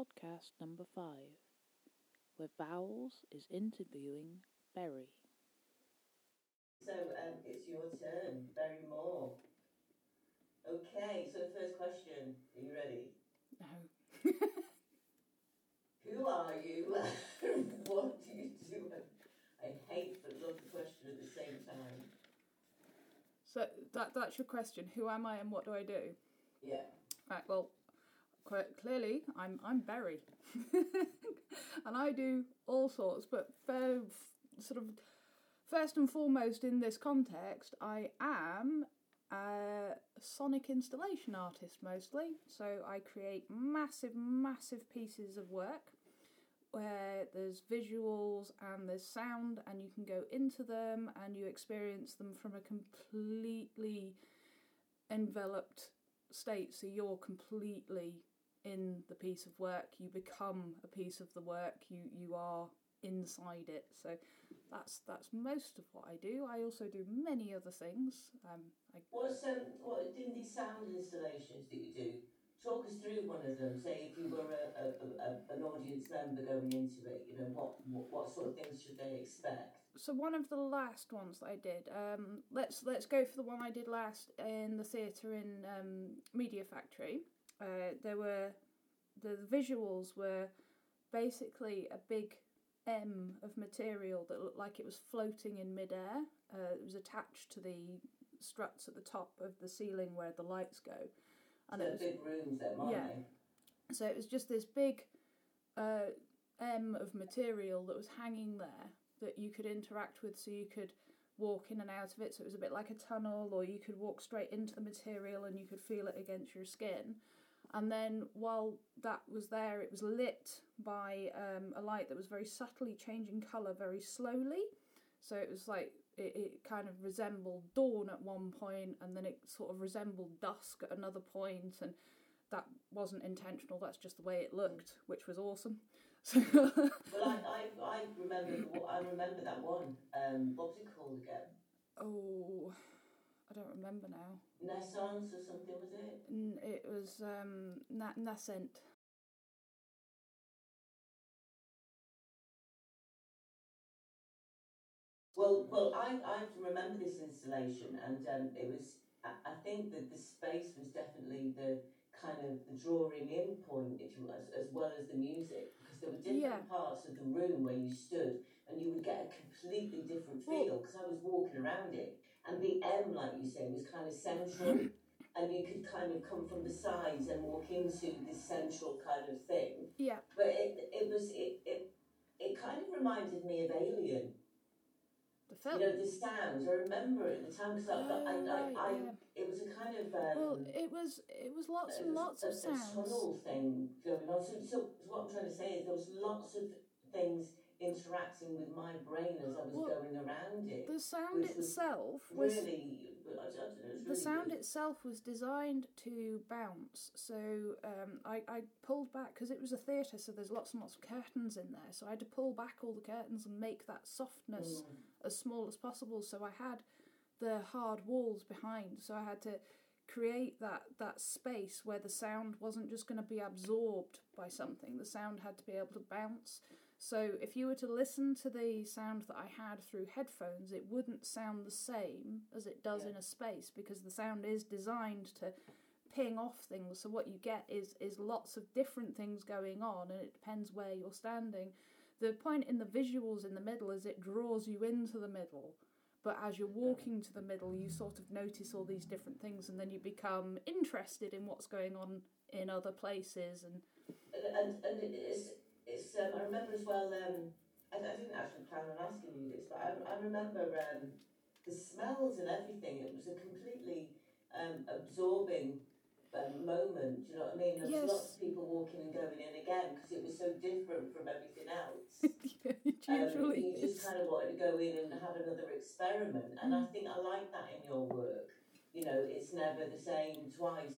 podcast number five, where Vowels is interviewing Berry. So um, it's your turn, Barry Moore. Okay, so the first question. Are you ready? No. Who are you? what do you do? I hate but love the question at the same time. So that that's your question. Who am I and what do I do? Yeah. Right. Well, clearly, I'm I'm Berry, and I do all sorts. But sort of first and foremost in this context, I am a sonic installation artist mostly. So I create massive, massive pieces of work where there's visuals and there's sound, and you can go into them and you experience them from a completely enveloped state. So you're completely in the piece of work. You become a piece of the work. You you are inside it. So that's that's most of what I do. I also do many other things. Um, I What's um, what in these sound installations that you do? Talk us through one of them. Say if you were a, a, a, an audience member going into it, you know what, what what sort of things should they expect? so one of the last ones that I did. Um, let's let's go for the one I did last in the theatre in um, Media Factory. Uh, there were the visuals were basically a big M of material that looked like it was floating in midair. Uh, it was attached to the struts at the top of the ceiling where the lights go, and so it was big rooms, then, aren't Yeah. they? so it was just this big uh, M of material that was hanging there that you could interact with, so you could walk in and out of it. So it was a bit like a tunnel, or you could walk straight into the material and you could feel it against your skin. And then while that was there, it was lit by um, a light that was very subtly changing colour very slowly. So it was like it, it kind of resembled dawn at one point, and then it sort of resembled dusk at another point, and that wasn't intentional. That's just the way it looked, which was awesome. So Well, I, I, I remember I remember that one. Um, what was it called again? oh, I don't remember now. Naissance or something was it? N- It was um, Na- Nascent. Well, well, I, I remember this installation, and um, it was. I, I think that the space was definitely the kind of the drawing in point, if you as well as the music, because there were different Yeah. parts of the room where you stood, and you would get a completely different feel. Because I was walking around it, and the M, like you say, was kind of central, and you could kind of come from the sides and walk into this central kind of thing. Yeah, But it, it was it, it it kind of reminded me of Alien. the film. You know, the sounds. I remember at the time because I, I, I, Oh, I, right, yeah. it was a kind of um, Well, it was it was lots and lots a, of a tunnel thing going on. So, so, so what I'm trying to say is there was lots of things interacting with my brain as I was Well, going around it. The sound was itself was really, I don't know, it was the sound good. itself was designed to bounce. So um, I I pulled back because it was a theatre, so there's lots and lots of curtains in there. So I had to pull back all the curtains and make that softness Mm. as small as possible. So I had the hard walls behind. So I had to create that that space where the sound wasn't just going to be absorbed by something. The sound had to be able to bounce. So if you were to listen to the sound that I had through headphones, it wouldn't sound the same as it does Yeah. in a space because the sound is designed to ping off things. So what you get is is lots of different things going on, and it depends where you're standing. The point in the visuals in the middle is it draws you into the middle. But as you're walking to the middle, you sort of notice all these different things, and then you become interested in what's going on in other places. And And, and, and it's, it's um, I remember as well, um, I, I didn't actually plan on asking you this, but I, I remember um, the smells and everything. It was a completely um, absorbing um, moment, do you know what I mean? There was Yes. lots of people walking and going in again because it was so different from everything else. it Um, usually you just kind of wanted to go in and have another experiment, and I think I like that in your work. You know, it's never the same twice.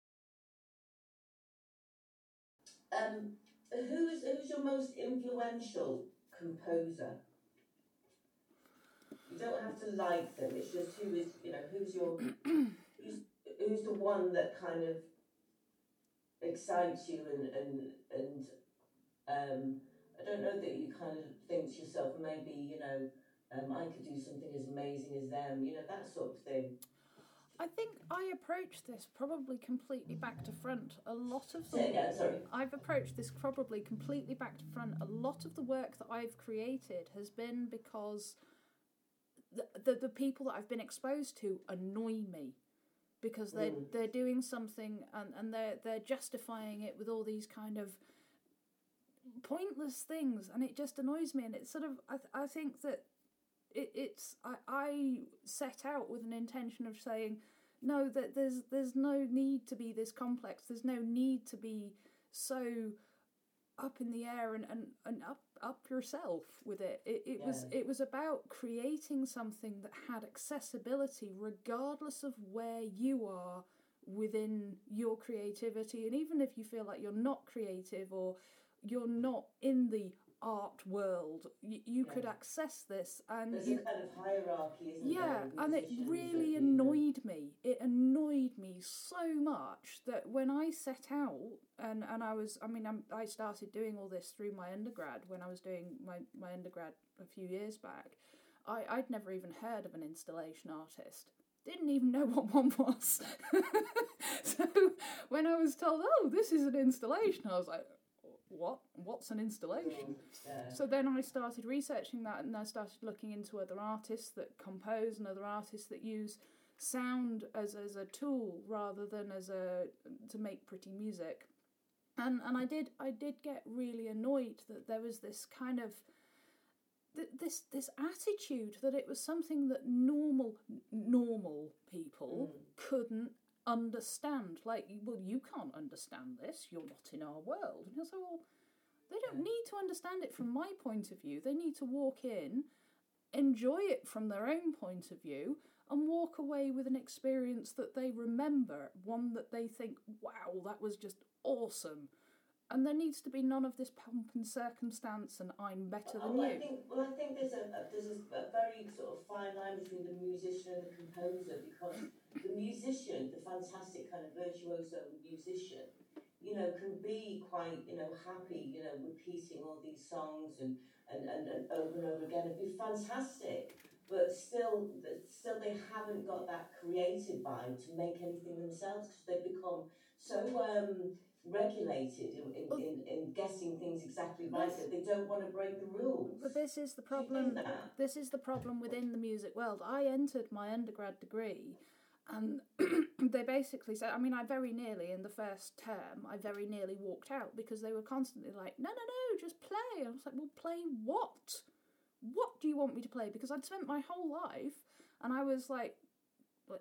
Um, who's who's your most influential composer? You don't have to like them. It's just who is you know who's your who's who's the one that kind of excites you and and and Um, I don't know that you kind of think to yourself, maybe you know, um, I could do something as amazing as them. You know that sort of thing. I think I approach this probably completely back to front. A lot of the. Sorry. I've approached this probably completely back to front. A lot of the work that I've created has been because the the, the people that I've been exposed to annoy me because they're Mm. they're doing something and, and they're they're justifying it with all these kind of pointless things and it just annoys me and it's sort of I, th- I think that it, it's I, I set out with an intention of saying no that there's there's no need to be this complex. There's no need to be so up in the air and, and, and up up yourself with it. It, it was it was about creating something that had accessibility regardless of where you are within your creativity. And even if you feel like you're not creative or you're not in the art world you, you could access this and There's you, a kind of hierarchy, isn't yeah, there? of and it really that, you know- annoyed me. It annoyed me so much that when I set out and and I was, I mean, I'm, I started doing all this through my undergrad when I was doing my my undergrad a few years back. I I'd never even heard of an installation artist. Didn't even know what one was. so when I was told, "Oh, this is an installation," I was like, "What? What's an installation?" So then I started researching that and I started looking into other artists that compose and other artists that use sound as, as a tool rather than as a to make pretty music. And and I did I did get really annoyed that there was this kind of th- this this attitude that it was something that normal normal people mm. couldn't understand. Like, well, you can't understand this. You're not in our world. And I was like, well, they don't need to understand it from my point of view. They need to walk in, enjoy it from their own point of view, and walk away with an experience that they remember, one that they think, wow, that was just awesome. And there needs to be none of this pomp and circumstance and I'm better than well, I you. think, well, I think there's a, there's a, a very sort of fine line between the musician and the composer because the musician, the fantastic kind of virtuoso musician, you know, can be quite you know happy, you know, repeating all these songs and and, and, and over and over again and be fantastic. But still, still they haven't got that creative vibe to make anything themselves because they've become so um, regulated in, in, in, in guessing things exactly right that they don't want to break the rules. But this is the Do you think problem. This is the problem within the music world. I entered my undergrad degree, and they basically said, I mean, I very nearly in the first term, I very nearly walked out because they were constantly like, no, no, no, just play. I was like, well, play what? What do you want me to play? Because I'd spent my whole life, and I was like,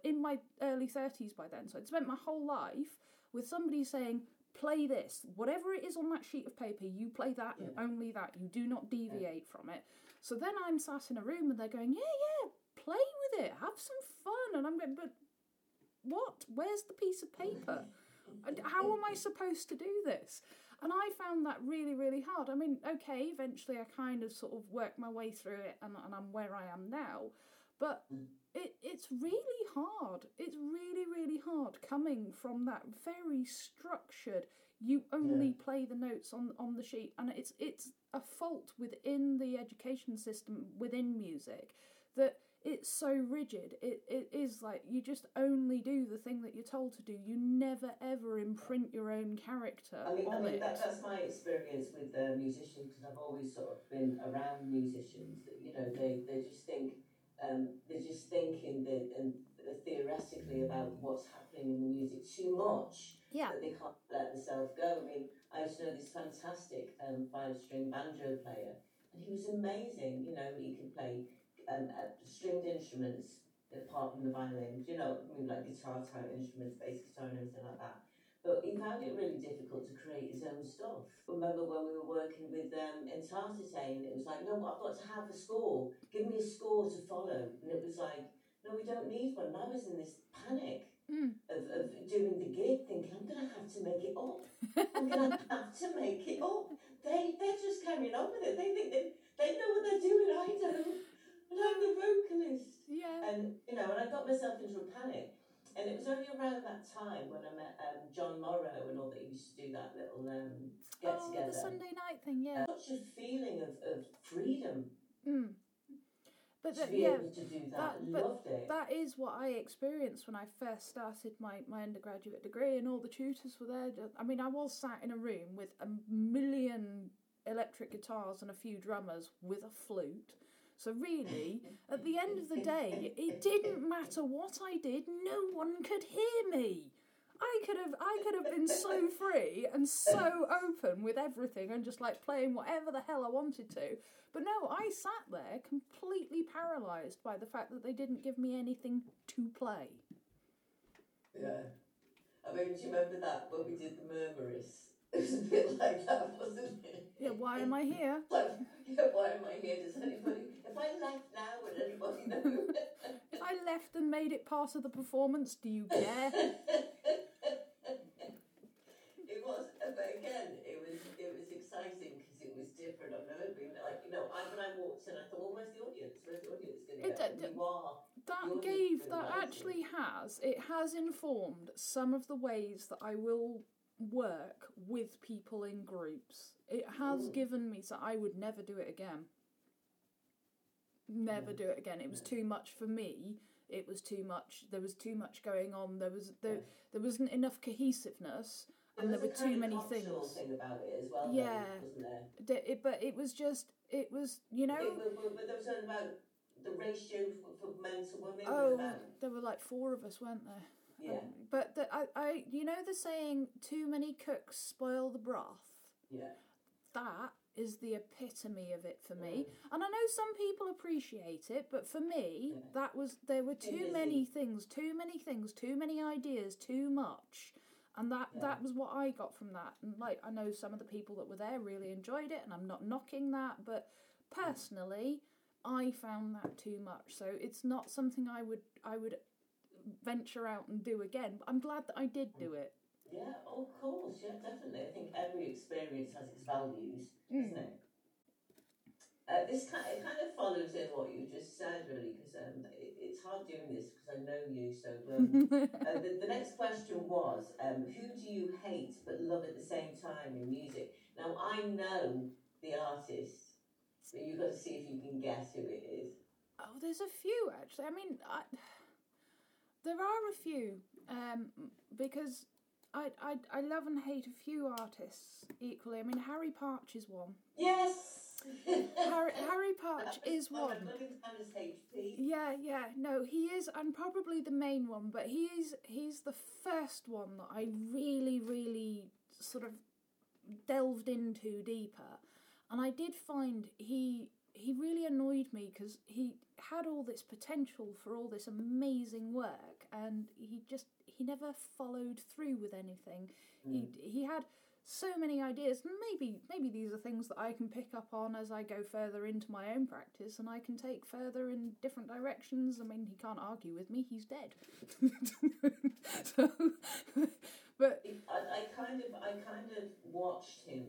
in my early 30s by then, so I'd spent my whole life with somebody saying, play this. Whatever it is on that sheet of paper, you play that and only that. You do not deviate from it. So then I'm sat in a room and they're going, yeah, yeah, play with it, have some fun. And I'm going, but what? Where's the piece of paper? How am I supposed to do this? And I found that really, really hard. I mean, okay, eventually I kind of sort of worked my way through it and, and I'm where I am now. But it, it's really hard. It's really, really hard coming from that very structured. You only play the notes on, on the sheet, and it's it's a fault within the education system within music that it's so rigid. It it is like you just only do the thing that you're told to do. You never ever imprint your own character I mean, I on mean it. that, that's my experience with uh, musicians because I've always sort of been around musicians. That you know, they, they just think um, they're just thinking that and theoretically about what's happening in the music too much yeah, that they can't let themselves go. I mean, I used to know this fantastic um, five-string banjo player, and he was amazing. You know, he could play um, uh, stringed instruments apart from the violin. You know, I mean, like guitar type instruments, bass guitar, and everything like that. But he found it really difficult to create his own stuff. Remember when we were working with um, Entartitane, it was like, no, I've got to have a score. Give me a score to follow. And it was like, no, we don't need one. And I was in this panic Mm. of, of doing the gig, thinking, I'm going to have to make it up. I'm going to have to make it up. They, they're just carrying on with it. They think they, they know what they're doing. I don't. And I'm the vocalist yeah. and you know, and I got myself into a panic. and it was only around that time when I met um, John Morrow and all that used to do that little um, get oh, together. the Sunday night thing, yeah. Such a feeling of, of freedom Mm. But to that, be yeah, able to do that. that- but it. that is what I experienced when I first started my, my undergraduate degree, and all the tutors were there. I mean, I was sat in a room with a million electric guitars and a few drummers with a flute. So, really, at the end of the day, it didn't matter what I did, no one could hear me. I could have I could have been so free and so open with everything and just like playing whatever the hell I wanted to. But no, I sat there completely paralysed by the fact that they didn't give me anything to play. Yeah. I mean, do you remember that when we did the Murmurous? It was a bit like that, wasn't it? Yeah, why am I here? Like, yeah, why am I here? Does anybody? If I left now, would anybody know? If I left and made it part of the performance, do you care? it was, but again, it was it was exciting because it was different. I've never been like you know. I when I walked in, I thought, well, where's the audience? Where's the audience going to It- go? you are. That gave that actually has it has informed some of the ways that I will work with people in groups. It has given me so I would never do it again. Never do it again. It was too much for me. It was too much. There was too much going on. There was there Yeah. there wasn't enough cohesiveness, and there were too many things. thing about it as well. Yeah. though, wasn't there? D- It, but it was just it was you know. It, but, but, there was something about the ratio for, for men to women. Oh, there were like four of us, weren't there? Yeah, Um, But the, I, I, you know the saying, "Too many cooks spoil the broth." yeah. That is the epitome of it for me. And I know some people appreciate it, but for me, Yeah. that was there were too many things, too many things, too many ideas, too much. And that Yeah. that was what I got from that. And like I know some of the people that were there really enjoyed it, and I'm not knocking that, but personally, I found that too much. So it's not something I would I would venture out and do again. I'm glad that I did do it. Yeah, oh, of course, yeah, definitely. I think every experience has its values, doesn't it? Uh, this kind, it kind of follows in what you just said, really, because um, it, it's hard doing this because I know you. So well. uh, the, the next question was, um, who do you hate but love at the same time in music? Now I know the artist, but you've got to see if you can guess who it is. Oh, there's a few actually. I mean, I, there are a few um, because I, I I love and hate a few artists equally. I mean, Harry Partch is one. Yes. Harry, Harry Partch is one. I'm looking down his HP. Yeah, yeah, no, he is, and probably the main one, but he is he's the first one that I really, really sort of delved into deeper, and I did find he he really annoyed me because he had all this potential for all this amazing work, and he just he never followed through with anything. He mm. he had so many ideas maybe maybe these are things that I can pick up on as I go further into my own practice and I can take further in different directions. I mean, he can't argue with me; he's dead. so, but I, I kind of I kind of watched him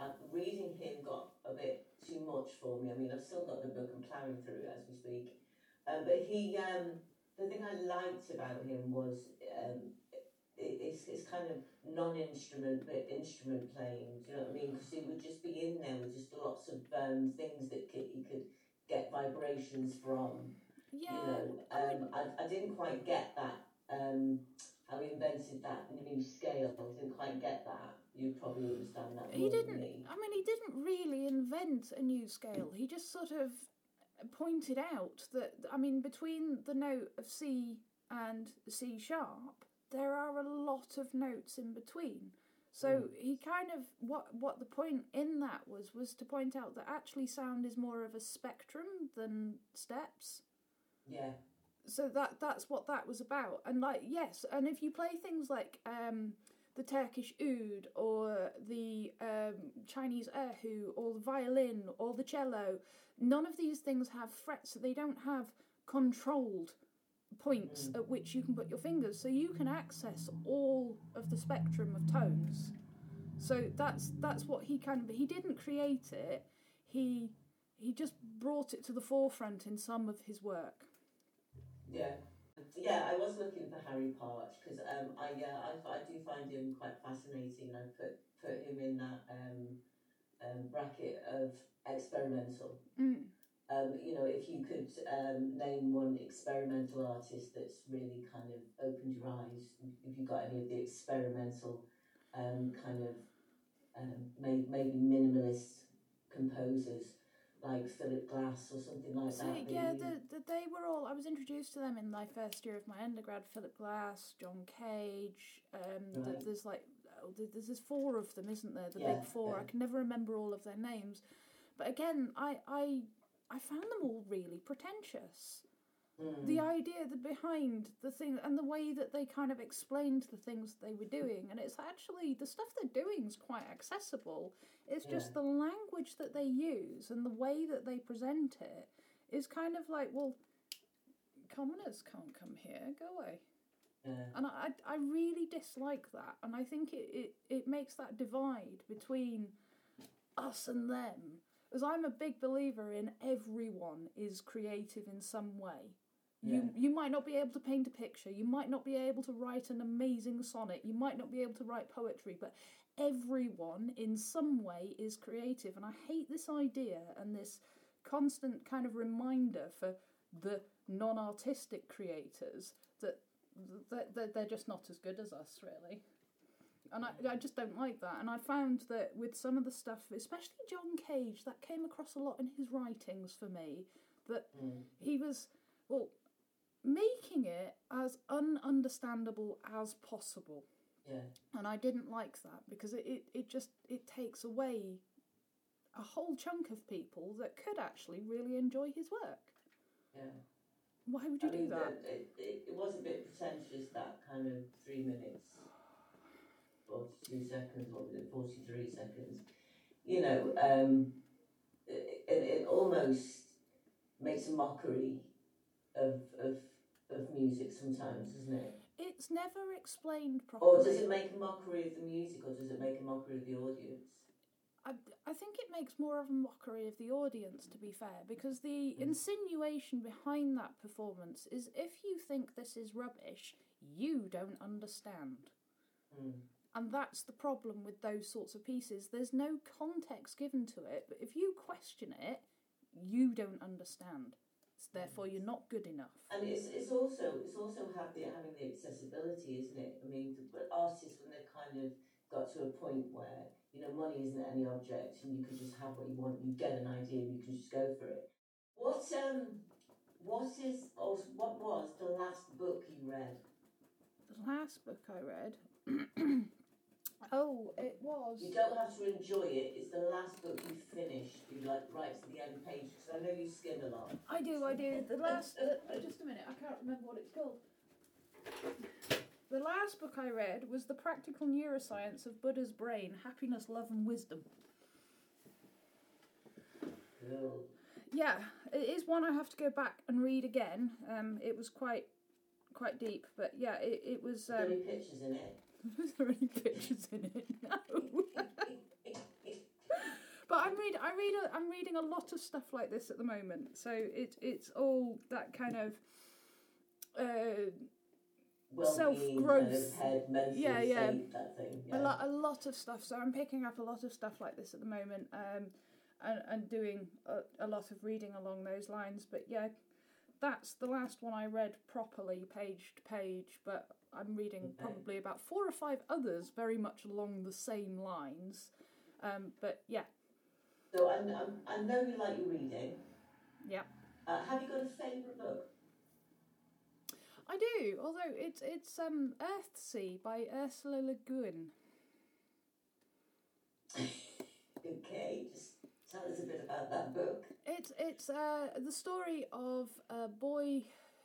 and reading him got a bit too much for me. I mean I've still got the book and plowing through it as we speak. Um, but he um, the thing I liked about him was um, it, it's, it's kind of non-instrument but instrument playing. Do you know what I mean? Because he would just be in there with just lots of um, things that could, he could get vibrations from yeah, you know, um, I, I didn't quite get that. Um, how he invented that new scale. I didn't quite get that. You probably understand that. he didn't. me. I mean, he didn't really invent a new scale. He just sort of pointed out that I mean, between the note of C and C sharp, there are a lot of notes in between. So he kind of what what the point in that was was to point out that actually sound is more of a spectrum than steps. Yeah. So that that's what that was about. And like yes, and if you play things like um the Turkish oud or the um, Chinese erhu or the violin or the cello, none of these things have frets, so they don't have controlled points at which you can put your fingers, so you can access all of the spectrum of tones. So that's that's what he kind of he didn't create it. He he just brought it to the forefront in some of his work. Yeah. Yeah, I was looking for Harry Partch because um, I yeah I, I do find him quite fascinating. I put put him in that um, um, bracket of experimental. Mm. Um, you know, if you could um, name one experimental artist that's really kind of opened your eyes, if you've got any of the experimental um, kind of um, maybe minimalist composers like Philip Glass or something like So that. yeah, the, the, they were all. I was introduced to them in my first year of my undergrad. Philip Glass, John Cage. Um, Right. there's like oh, there's there's four of them, isn't there? The Yeah, big four. I can never remember all of their names, but again, I I I found them all really pretentious. Mm. The idea that behind the thing and the way that they kind of explained the things they were doing, and it's actually the stuff they're doing is quite accessible. It's just the language that they use and the way that they present it is kind of like, well, commoners can't come here, go away. yeah. And I, I really dislike that, and I think it, it, it makes that divide between us and them. As I'm a big believer in everyone is creative in some way. You Yeah. you might not be able to paint a picture, you might not be able to write an amazing sonnet, you might not be able to write poetry, but everyone in some way is creative. And I hate this idea and this constant kind of reminder for the non artistic creators that that that they're just not as good as us, really. And I, I just don't like that. And I found that with some of the stuff, especially John Cage, that came across a lot in his writings for me, that Mm. he was, well, making it as ununderstandable as possible. Yeah. And I didn't like that because it, it, it just it takes away a whole chunk of people that could actually really enjoy his work. Yeah. Why would you I do mean, that? the- It, it, it was a bit pretentious, that kind of three minutes, 42 seconds, what was it, 43 seconds. You know, um, it, it, it almost makes a mockery of, of, of music sometimes, isn't it? It's never explained properly. Or does it make a mockery of the music, or does it make a mockery of the audience? I, I think it makes more of a mockery of the audience, to be fair, because the insinuation behind that performance is if you think this is rubbish, you don't understand. Mm. And that's the problem with those sorts of pieces. There's no context given to it, but if you question it, you don't understand. Therefore, you're not good enough. And it's, it's also it's also have the, having the accessibility, isn't it? I mean, the, but artists when they've kind of got to a point where you know money isn't any object, and you can just have what you want. You get an idea, and you can just go for it. What um, what is or what was the last book you read? The last book I read. oh, it was. You don't have to enjoy it. It's the last book you finished. You like right to the end page because I know you skim a lot. I do, I do. The last. Uh, uh, just a minute, I can't remember what it's called. The last book I read was The Practical Neuroscience of Buddha's Brain Happiness, Love, and Wisdom. Cool. Yeah, it is one I have to go back and read again. Um, it was quite quite deep, but yeah, it, it was. Um, pictures in it? Was there any pictures in it? No. but I'm read I read a, I'm reading a lot of stuff like this at the moment, so it it's all that kind of. Uh, Well-being, Self-growth. Kind of head, mental Yeah, yeah. thing. a lot a lot of stuff so i'm picking up a lot of stuff like this at the moment um and, and doing a, a lot of reading along those lines but yeah that's the last one i read properly page to page but i'm reading probably about four or five others very much along the same lines. Um but yeah. So I, I, I know you like your reading. yeah Uh, have you got a favourite book? i do although it's it's um earthsea by ursula le guin. Okay, just tell us a bit about that book. It's it's uh, the story of a boy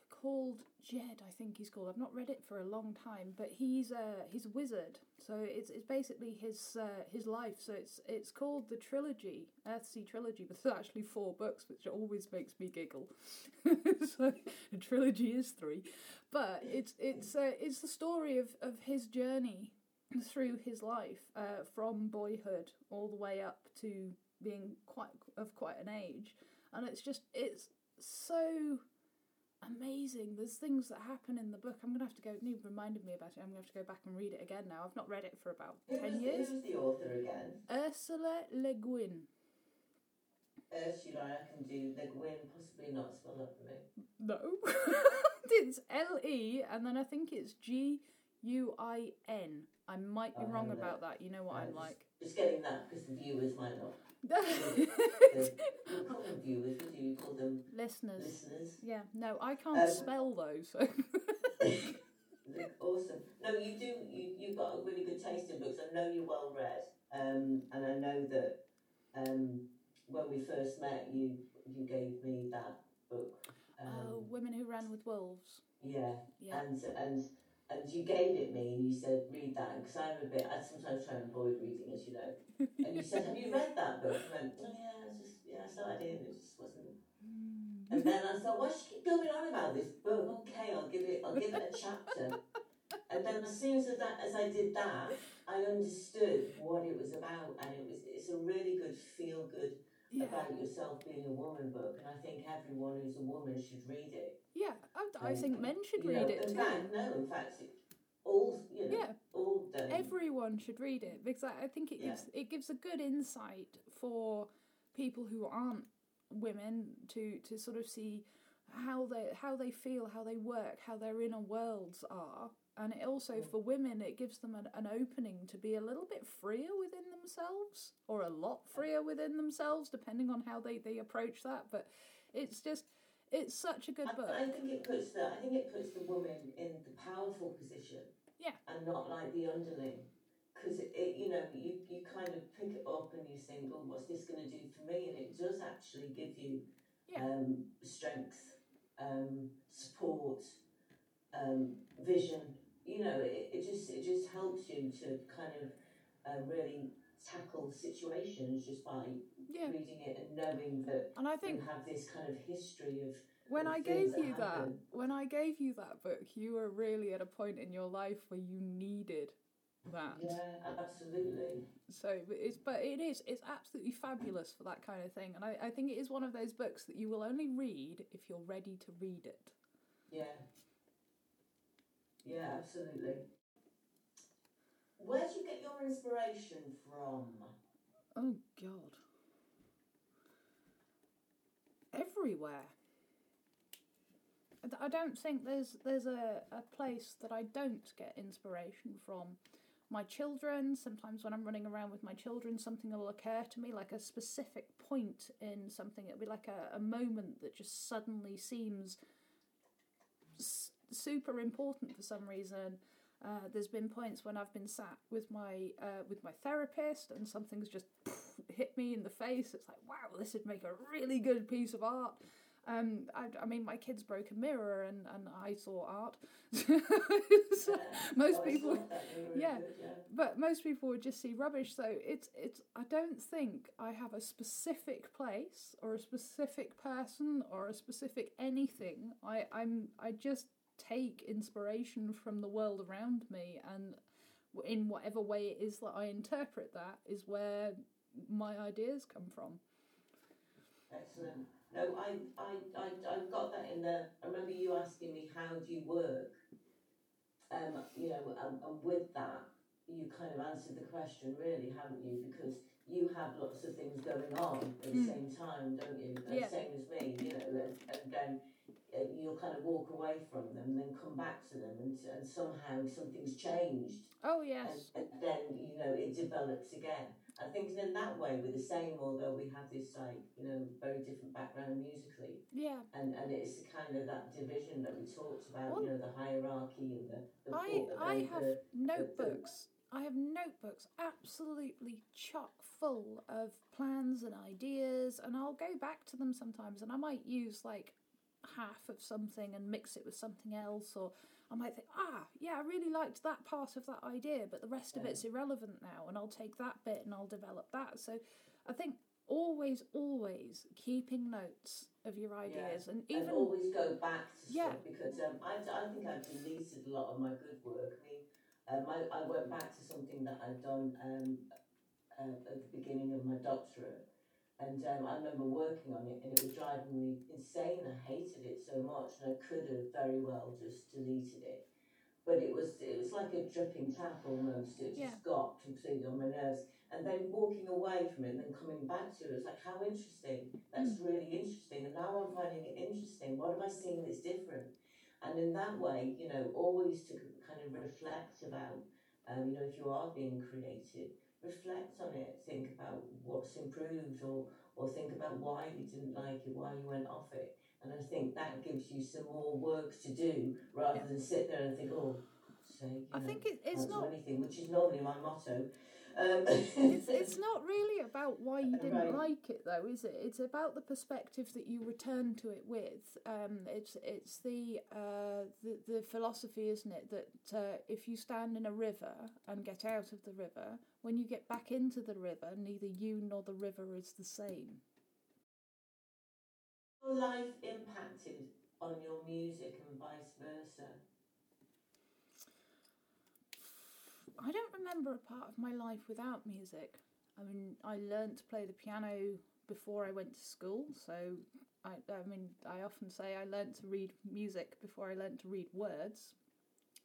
called Jed. I think he's called. I've not read it for a long time, but he's a he's a wizard. So it's it's basically his uh, his life. So it's it's called the trilogy, Earthsea trilogy, but there's actually four books, which always makes me giggle. so a trilogy is three, but it's it's uh, it's the story of of his journey through his life uh, from boyhood all the way up to being quite of quite an age and it's just it's so amazing. There's things that happen in the book. I'm gonna have to go. You reminded me about it. I'm gonna have to go back and read it again now. I've not read it for about Who ten was, years. who was the author again? Ursula Le Guin. Ursula, I can do the Gwyn, possibly not spell that for me. No, it's L E, and then I think it's G U I N. I might be Oh, wrong about that. You know what I'm Uh, like. Just getting that because the viewers might not. The, you call them viewers, would you? You call them Listeners. listeners. Yeah, no, I can't Um, spell those. So awesome. No, you do. You you've got a really good taste in books. I know you're well read, um, and I know that um, when we first met, you you gave me that book. Um, oh, women who ran with wolves. Yeah, Yeah. and and and you gave it me, and you said read that because I'm a bit. I sometimes try and avoid reading, as you know. And you said, "Have you read that book?" And I went, "Oh yeah, I just yeah, I started it, and it just wasn't." Mm. And then I thought, why does she keep going on about this book? Okay, I'll give it, I'll give it a chapter. And then as soon as that, as I did that, I understood what it was about, and it was, it's a really good feel good yeah. about yourself being a woman book, and I think everyone who's a woman should read it. Yeah, I, I think men should read know, it too. fact, no, in fact, it, all you know, Yeah, all done. everyone should read it because I, I think it Yeah. gives it gives a good insight for people who aren't women to to sort of see how they how they feel, how they work, how their inner worlds are. And it also for women, it gives them an, an opening to be a little bit freer within themselves, or a lot freer within themselves, depending on how they, they approach that. But it's just, it's such a good I, book. I think it puts the I think it puts the woman in the powerful position. Yeah. And not like the underling. Because it, it, you know, you, you kind of pick it up and you think, well what's this going to do for me? And it does actually give you Yeah. um, strength, um, support, um, vision. You know, it, it just it just helps you to kind of uh, really tackle situations just by yeah. reading it and knowing that And I think you have this kind of history of when I gave that you that, when I gave you that book, you were really at a point in your life where you needed that. Yeah, absolutely. So but it's but it is it's absolutely fabulous for that kind of thing, and I, I think it is one of those books that you will only read if you're ready to read it. Yeah. Yeah, absolutely. Where do you get your inspiration from? Oh God. Everywhere. I don't think there's there's a, a place that I don't get inspiration from. My children, sometimes when I'm running around with my children, something will occur to me, like a specific point in something. It'll be like a, a moment that just suddenly seems super important for some reason. Uh, there's been points when I've been sat with my uh, with my therapist and something's just hit me in the face. It's like, wow, this would make a really good piece of art. Um, I, I mean, my kids broke a mirror and, and I saw art. So Yeah. most Oh, people, saw that, they were really yeah. good, yeah. but most people would just see rubbish. So it's it's. I don't think I have a specific place or a specific person or a specific anything. I I'm I just take inspiration from the world around me, and in whatever way it is that I interpret that is where my ideas come from. Excellent. No, I, I, I, I got that in there. I remember you asking me, how do you work? Um, you know, and, and with that, you kind of answered the question, really, haven't you? Because you have lots of things going on at the Mm. same time, don't you? Yeah. Same as me, you know, and, and then Uh, you'll kind of walk away from them and then come back to them, and, and somehow something's changed Oh yes, and then you know it develops again. I think in that way we're the same, although we have this like you know very different background musically, yeah. and and it's kind of that division that we talked about, Well, you know, the hierarchy and the. the I the- I the- have the- notebooks. I have notebooks absolutely chock full of plans and ideas, and I'll go back to them sometimes, and I might use like half of something and mix it with something else, or I might think, ah, yeah, I really liked that part of that idea, but the rest of it's irrelevant now, and I'll take that bit and I'll develop that. So I think always, always keeping notes of your ideas, and and even always go back to Yeah. stuff because um, I, I think I've deleted a lot of my good work. I mean, um, I, I went back to something that I'd done um, uh, at the beginning of my doctorate, And um, I remember working on it, and it was driving me insane. I hated it so much, and I could have very well just deleted it. But it was it was like a dripping tap almost. It just Yeah. got completely on my nerves. And then walking away from it, and then coming back to it, it's like how interesting. That's really interesting. And now I'm finding it interesting. What am I seeing that's different? And in that way, you know, always to kind of reflect about, um, you know, if you are being creative, reflect on it, think about what's improved or, or think about why you didn't like it, why you went off it. And I think that gives you some more work to do rather than sit there and think, oh, say, you I know, think it, it's not anything, which is normally my motto. Um, it's, it's not really about why you didn't Right. like it though is it it's about the perspective that you return to it with um it's it's the uh the, the philosophy isn't it that uh, if you stand in a river and get out of the river when you get back into the river neither you nor the river is the same your life impacted on your music and vice versa? I don't remember a part of my life without music. I mean, I learnt to play the piano before I went to school, so I, I mean, I often say I learnt to read music before I learnt to read words.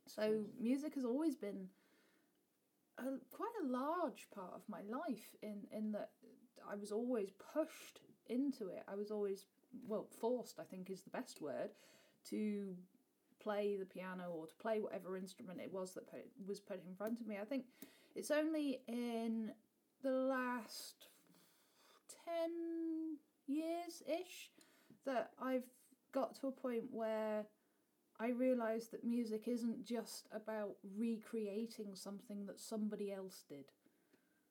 So music has always been a, quite a large part of my life in in that I was always pushed into it. I was always well forced. I think is the best word to play the piano or to play whatever instrument it was that put, was put in front of me. I think it's only in the last 10 years ish that I've got to a point where I realise that music isn't just about recreating something that somebody else did.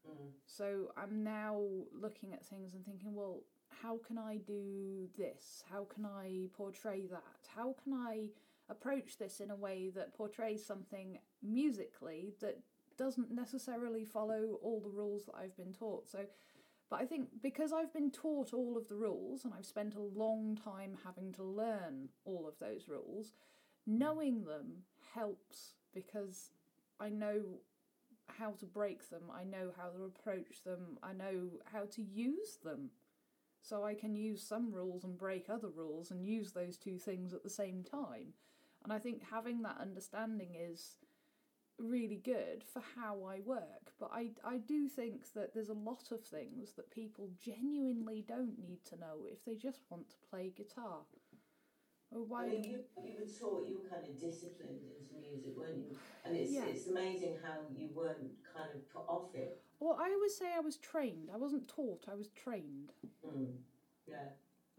Mm. So I'm now looking at things and thinking, well, how can I do this? How can I portray that? How can I approach this in a way that portrays something musically that doesn't necessarily follow all the rules that I've been taught? So, but I think because I've been taught all of the rules and I've spent a long time having to learn all of those rules, knowing them helps because I know how to break them, I know how to approach them, I know how to use them. So I can use some rules and break other rules and use those two things at the same time. And I think having that understanding is really good for how I work. But I, I do think that there's a lot of things that people genuinely don't need to know if they just want to play guitar. Or why I mean, you, you were taught, you were kind of disciplined into music, weren't you? And it's, Yeah. it's amazing how you weren't kind of put off it. Well, I always say I was trained. I wasn't taught, I was trained. Mm. Yeah.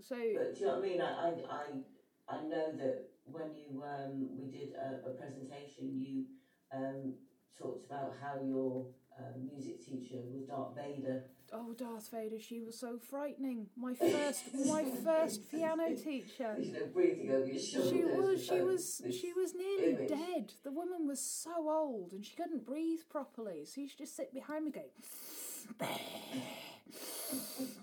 So But do you know what I mean? I, I, I, I know that when you um, we did a, a presentation, you um, talked about how your um, music teacher was Darth Vader. Oh, Darth Vader, she was so frightening. My first, my first piano teacher. You know, breathing over your shoulders. She was, she was, she was nearly image. dead. The woman was so old, and she couldn't breathe properly. So you to just sit behind me, going.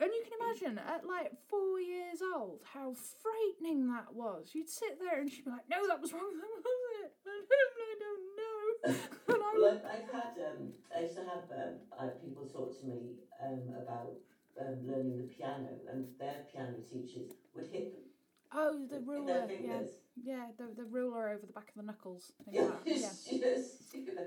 And you can imagine at like four years old how frightening that was. You'd sit there and she'd be like, "No, that was wrong. That wasn't it. I don't know." And I Well, I've, I've had, um, I used to have um, uh, people talk to me um, about um, learning the piano, and their piano teachers would hit them oh, the ruler, their yeah, the the ruler over the back of the knuckles. thing Yeah, like that, yeah, just, you know.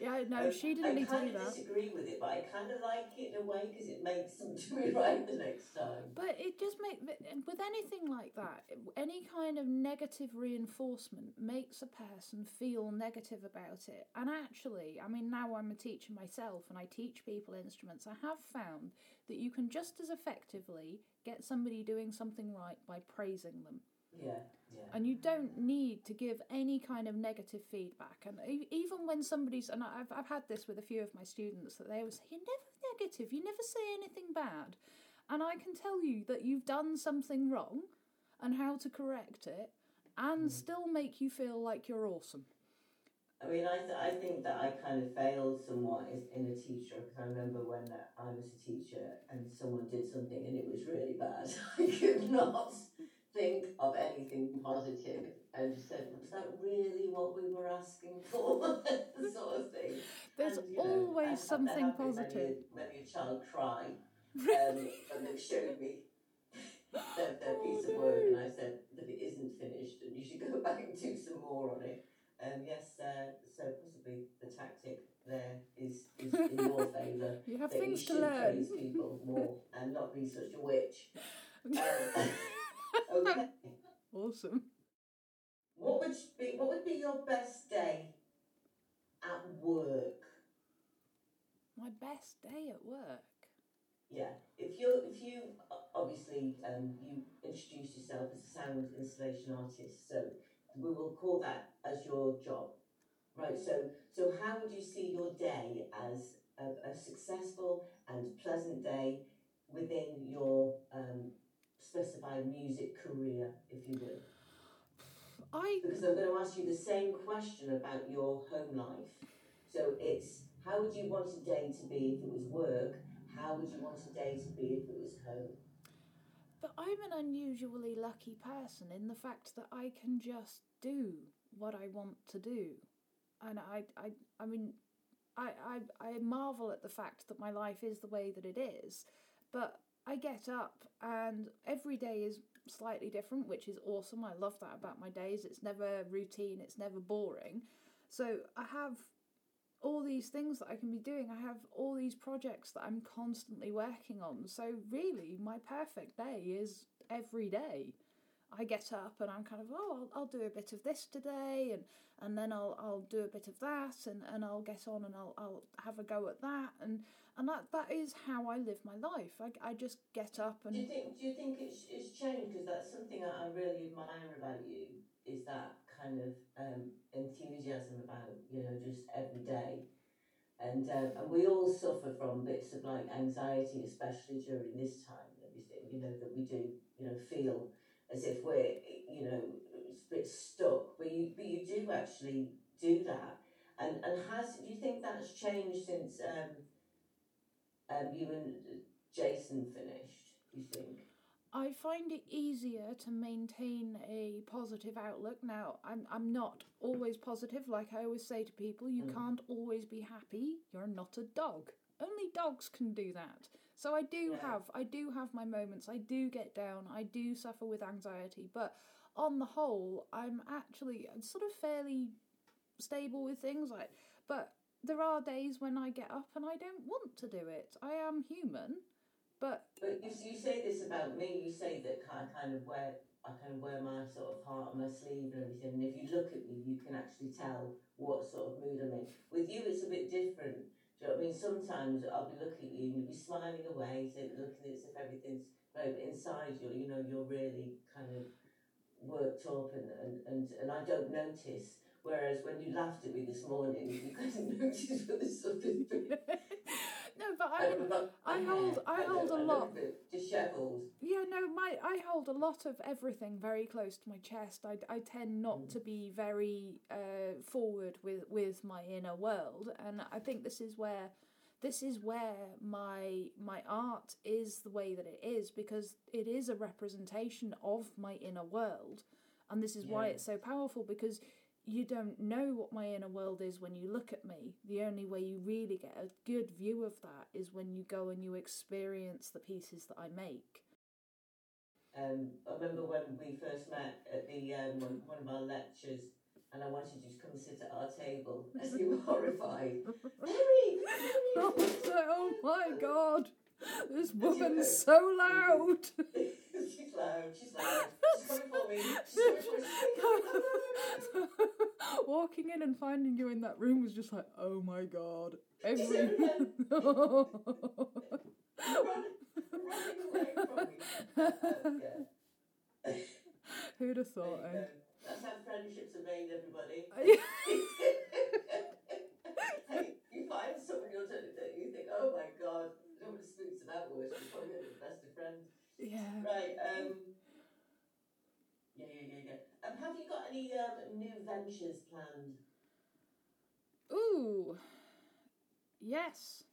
yeah. No, Um, she didn't I need to kind do of that. disagree with it, but I kind of like it in a way because it makes them do it right the next time. But it just make with anything like that, any kind of negative reinforcement makes a person feel negative about it. And actually, I mean, now I'm a teacher myself, and I teach people instruments. I have found that you can just as effectively get somebody doing something right by praising them. Yeah, yeah. And you don't need to give any kind of negative feedback. And even when somebody's, and I've, I've had this with a few of my students, that they always say, You're never negative, you never say anything bad. And I can tell you that you've done something wrong and how to correct it and still make you feel like you're awesome. I mean, I, th- I think that I kind of failed somewhat as in a teacher because I remember when uh, I was a teacher and someone did something and it was really bad. I could not think of anything positive and just said, "Was that really what we were asking for?" sort of thing. There's And, know, always I- something positive. Many, a- many a child cry um, and they showed me their, their Oh, piece of work, and I said that it isn't finished, and you should go back and do some more on it. Um, yes, uh, so possibly the tactic there is, is in your favour. You have things you to learn. praise people more and not be such a witch. Um, okay. awesome. What would be what would be your best day at work? My best day at work. Yeah, if you if you obviously um, you introduce yourself as a sound installation artist, so we will call that as your job, right? So so how would you see your day as a, a successful and pleasant day within your um, specified music career, if you will? I Because I'm going to ask you the same question about your home life. So it's how would you want a day to be if it was work? How would you want a day to be if it was home? But I'm an unusually lucky person in the fact that I can just do what I want to do. And I, I, I mean, I, I, I marvel at the fact that my life is the way that it is. But I get up and every day is slightly different, which is awesome. I love that about my days. It's never routine, it's never boring. So I have all these things that I can be doing. I have all these projects that I'm constantly working on. So really, my perfect day is every day. I get up and I'm kind of oh I'll, I'll do a bit of this today and and then I'll I'll do a bit of that and, and I'll get on and I'll I'll have a go at that and and that that is how I live my life. I, I just get up and. Do you think do you think it's, it's changed? Because that's something that I really admire about you is that kind of um, enthusiasm about you know just every day. And, um, and we all suffer from bits of like anxiety, especially during this time everything, you know, that we do, you know, feel as if we're, you know, bit stuck. But you, but you do actually do that. And, and has, do you think that's changed since um, um, you and Jason finished, you think? I find it easier to maintain a positive outlook. Now, I'm I'm not always positive, like I always say to people, you Mm. can't always be happy. You're not a dog. Only dogs can do that. So I do Yeah. have I do have my moments. I do get down. I do suffer with anxiety, but on the whole, I'm actually sort of fairly stable with things like but there are days when I get up and I don't want to do it. I am human, but But you, you say this about me. You say that I kind of wear I kind of wear my sort of heart on my sleeve and everything. And if you look at me, you can actually tell what sort of mood I'm in. With you, it's a bit different. Do you know what I mean? Sometimes I'll be looking at you and you'll be smiling away, so looking as if everything's right, but inside you, you know, you're really kind of worked up and, and, and, and I don't notice. Whereas when you laughed at me this morning, you of noticed what this is. no, but I I hold- I hold a lot. Dishevelled. Yeah, no, my I hold a lot of everything very close to my chest. I, I tend not Mm. to be very uh, forward with with my inner world, and I think this is where this is where my my art is the way that it is because it is a representation of my inner world, and this is why it's so powerful because you don't know what my inner world is when you look at me. The only way you really get a good view of that is when you go and you experience the pieces that I make. Um, I remember when we first met at the um, one, one of our lectures, and I wanted you to just come sit at our table, and you were horrified. Mary, Mary. oh my god, this woman's so loud. she's loud. She's loud. She's coming for me. Coming for me. Walking in and finding you in that room was just like, oh my god. Every. Run, running away from me. Yeah. Who'd have thought, eh? That's how friendships are made, everybody. you find someone you're doing that you think, oh my god, I don't want to to that word. You're probably the best of friends. yeah. Right. Um. Yeah, yeah, yeah, yeah. Um, have you got any um, new ventures planned? Ooh. Yes.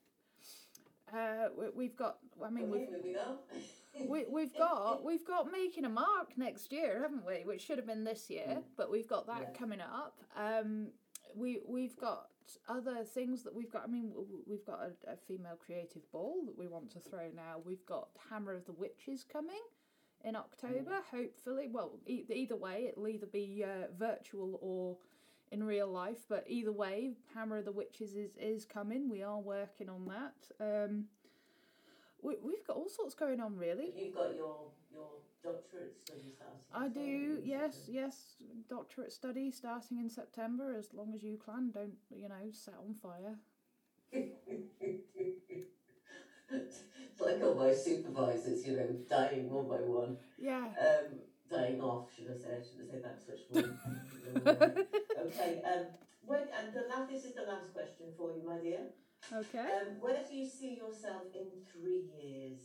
Uh, we, we've got. I mean, we've moving on. we, we've got we've got making a mark next year, haven't we? Which should have been this year, but we've got that Yeah. coming up. Um, we we've got other things that we've got. I mean, we've got a, a female creative ball that we want to throw now. We've got Hammer of the Witches coming in October. Hopefully, well, e- either way, it'll either be uh, virtual or in real life. But either way, Hammer of the Witches is is coming. We are working on that. Um, we, we've got all sorts going on, really. You've got your your doctorate study starting. I do, yes, yes. Doctorate study starting in September, as long as you can. Don't, you know, set on fire. it's like all my supervisors, you know, dying one by one. Yeah. Um, dying off, should I say? I shouldn't say that such word. okay. Um, when, and the last, this is the last question for you, my dear. Okay. Um, where do you see yourself in three years?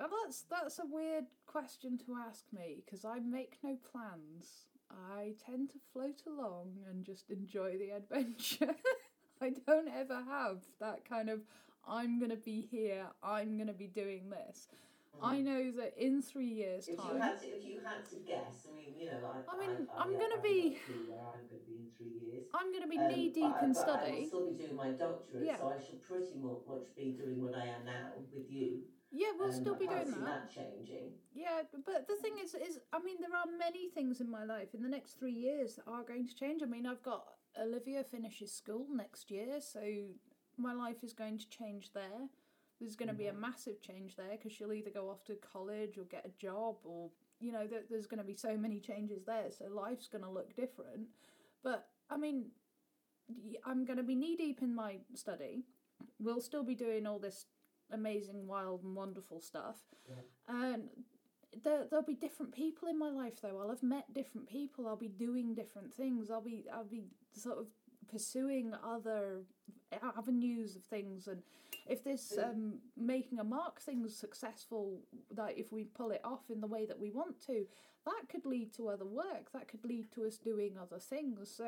Now that's that's a weird question to ask me because I make no plans. I tend to float along and just enjoy the adventure. I don't ever have that kind of I'm gonna be here. I'm gonna be doing this. I know that in three years' If you time. had to, if you had to guess, I mean, you know, I, I mean, I, I'm yeah, gonna be- got a clue where I'm going to be in three years. I'm going to be Um, knee deep in but I will study. still be doing my doctorate, Yeah. so I should pretty much be doing what I am now with you. Yeah, we'll Um, still be doing that. that changing. Yeah, but the thing is, is I mean, there are many things in my life in the next three years that are going to change. I mean, I've got Olivia finishes school next year, so my life is going to change there. There's going to be a massive change there because she'll either go off to college or get a job, or you know, there, there's going to be so many changes there. So life's going to look different. But I mean, i'm going to be knee deep in my study. We'll still be doing all this amazing, wild, and wonderful stuff. And there, there'll be different people in my life though. I'll have met different people. I'll be doing different things. I'll be I'll be sort of pursuing other avenues of things. And if this um, making a mark thing's successful, that if we pull it off in the way that we want to, that could lead to other work. That could lead to us doing other things. So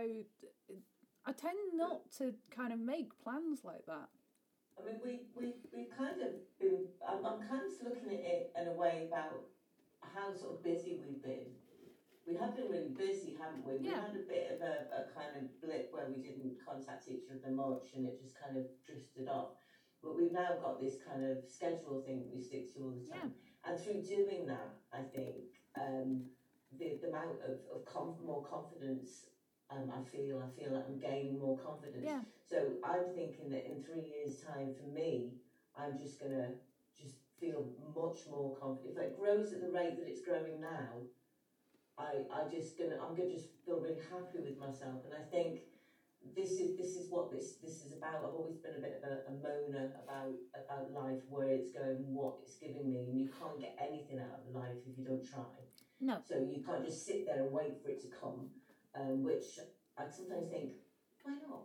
I tend not to kind of make plans like that. I mean, we, we, we've kind of been, I'm, I'm kind of looking at it in a way about how sort of busy we've been. We have been really busy, haven't we? We Yeah. had a bit of a, a kind of blip where we didn't contact each other much and it just kind of drifted off. But we've now got this kind of schedule thing that we stick to all the time. And through doing that, I think um, the, the amount of, of conf- more confidence um, I feel, I feel like I'm gaining more confidence. Yeah. So I'm thinking that in three years' time, for me, I'm just gonna just feel much more confident. If it grows at the rate that it's growing now, I I just gonna I'm gonna just feel really happy with myself. And I think this is this is what this this is about. I've always been a bit of a, a moaner about about life, where it's going, what it's giving me, and you can't get anything out of life if you don't try. No. So you can't just sit there and wait for it to come, um, which I sometimes think, why not?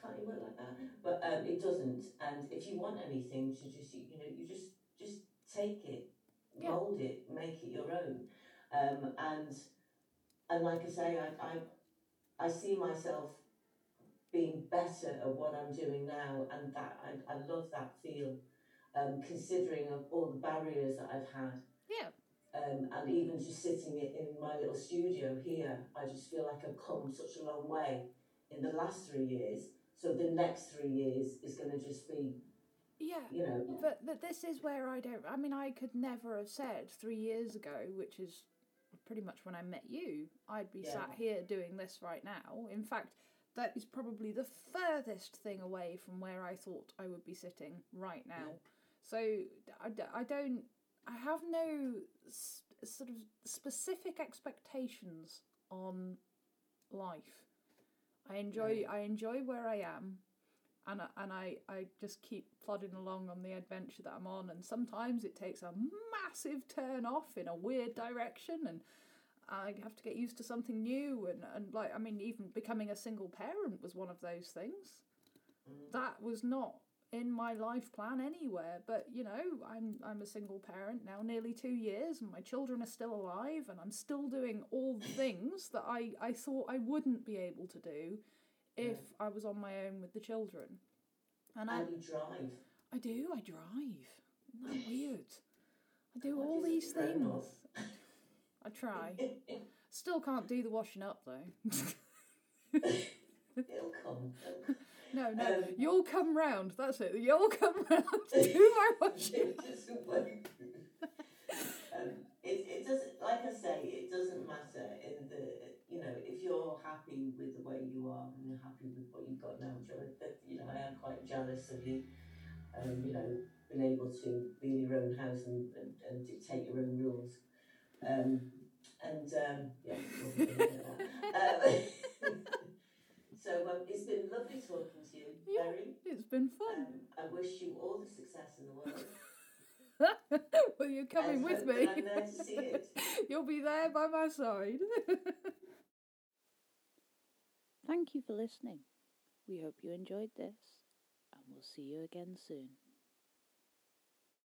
Can't it work like that? But um, it doesn't. And if you want anything, to just you, you know, you just just take it, Yeah. mold it, make it your own. Um, and and like I say, I, I I see myself being better at what I'm doing now, and that I, I love that feel. Um, considering of all the barriers that I've had, Yeah. um, and even just sitting in my little studio here, I just feel like I've come such a long way in the last three years. So the next three years is going to just be, Yeah. you know, But but this is where I don't. I mean, I could never have said three years ago, which is pretty much when I met you, I'd be Yeah. sat here doing this right now. In fact, that is probably the furthest thing away from where I thought I would be sitting right now. So I, d- I don't. I have no s- sort of specific expectations on life. I enjoy. I enjoy where I am and I, and I, I just keep plodding along on the adventure that I'm on and sometimes it takes a massive turn off in a weird direction and I have to get used to something new and, and like I mean even becoming a single parent was one of those things. That was not in my life plan anywhere but you know I'm I'm a single parent now nearly 2 years and my children are still alive and I'm still doing all the things that I I thought I wouldn't be able to do if I was on my own with the children. And I, you drive. I do, I drive. Isn't that weird? I do What all these things. I try. Still can't do the washing up though. It'll come. No, no, Um, you'll come round. That's it. You'll come round to do my washing. it doesn't work. um, it, it doesn't, like I say, it doesn't matter in the, you know, if you're happy with the way you are and you're happy with what you've got now, you know, I am quite jealous of you, um, you know, being able to be in your own house and, and, and dictate your own rules. Um, and, um, yeah, we'll leave it at that. Um, so um, it's been lovely talking to you, Yeah. Berry. It's been fun. Um, I wish you all the success in the world. well, you're coming and with me. I'm there to see it. You'll be there by my side. Thank you for listening. We hope you enjoyed this, and we'll see you again soon.